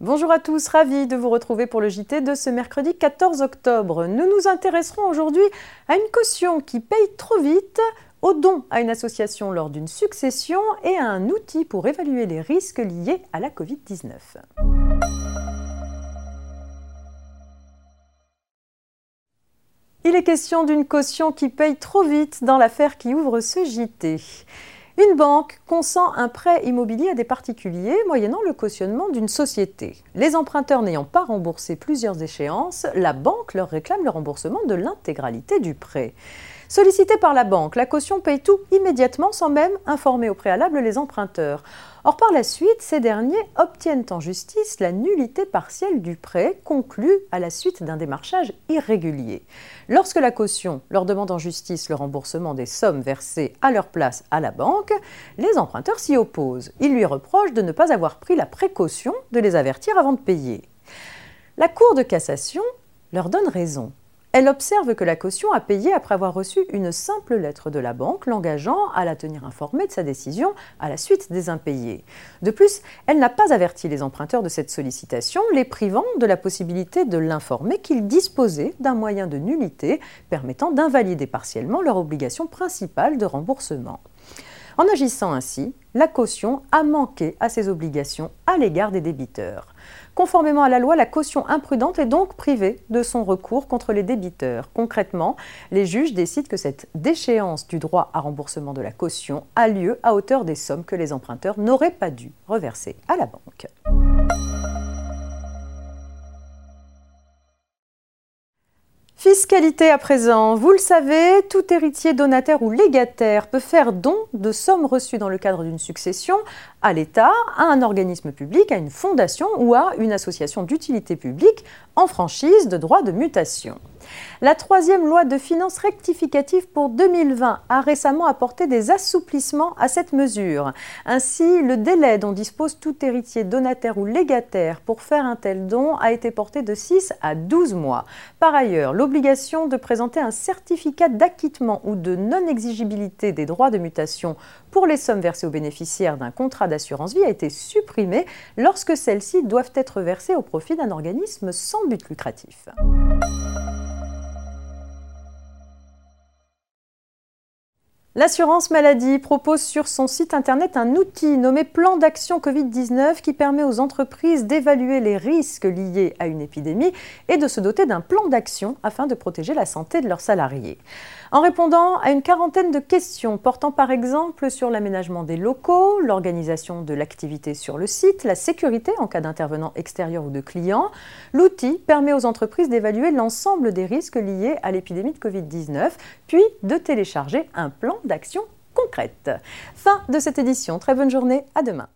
Bonjour à tous, ravi de vous retrouver pour le JT de ce mercredi 14 octobre. Nous nous intéresserons aujourd'hui à une caution qui paye trop vite, au don à une association lors d'une succession et à un outil pour évaluer les risques liés à la Covid-19. Il est question d'une caution qui paye trop vite dans l'affaire qui ouvre ce JT. Une banque consent un prêt immobilier à des particuliers moyennant le cautionnement d'une société. Les emprunteurs n'ayant pas remboursé plusieurs échéances, la banque leur réclame le remboursement de l'intégralité du prêt. Sollicité par la banque, la caution paye tout immédiatement sans même informer au préalable les emprunteurs. Or, par la suite, ces derniers obtiennent en justice la nullité partielle du prêt conclu à la suite d'un démarchage irrégulier. Lorsque la caution leur demande en justice le remboursement des sommes versées à leur place à la banque, les emprunteurs s'y opposent. Ils lui reprochent de ne pas avoir pris la précaution de les avertir avant de payer. La Cour de cassation leur donne raison. Elle observe que la caution a payé après avoir reçu une simple lettre de la banque l'engageant à la tenir informée de sa décision à la suite des impayés. De plus, elle n'a pas averti les emprunteurs de cette sollicitation, les privant de la possibilité de l'informer qu'ils disposaient d'un moyen de nullité permettant d'invalider partiellement leur obligation principale de remboursement. En agissant ainsi, la caution a manqué à ses obligations à l'égard des débiteurs. Conformément à la loi, la caution imprudente est donc privée de son recours contre les débiteurs. Concrètement, les juges décident que cette déchéance du droit à remboursement de la caution a lieu à hauteur des sommes que les emprunteurs n'auraient pas dû reverser à la banque. Fiscalité à présent. Vous le savez, tout héritier, donataire ou légataire peut faire don de sommes reçues dans le cadre d'une succession à l'État, à un organisme public, à une fondation ou à une association d'utilité publique en franchise de droit de mutation. La troisième loi de finances rectificative pour 2020 a récemment apporté des assouplissements à cette mesure. Ainsi, le délai dont dispose tout héritier donataire ou légataire pour faire un tel don a été porté de 6 à 12 mois. Par ailleurs, l'obligation de présenter un certificat d'acquittement ou de non-exigibilité des droits de mutation pour les sommes versées aux bénéficiaires d'un contrat d'assurance vie a été supprimée lorsque celles-ci doivent être versées au profit d'un organisme sans but lucratif. L'assurance maladie propose sur son site internet un outil nommé Plan d'action Covid-19 qui permet aux entreprises d'évaluer les risques liés à une épidémie et de se doter d'un plan d'action afin de protéger la santé de leurs salariés. En répondant à une quarantaine de questions portant par exemple sur l'aménagement des locaux, l'organisation de l'activité sur le site, la sécurité en cas d'intervenant extérieur ou de client, l'outil permet aux entreprises d'évaluer l'ensemble des risques liés à l'épidémie de Covid-19, puis de télécharger un plan d'action concrète. Fin de cette édition. Très bonne journée. À demain.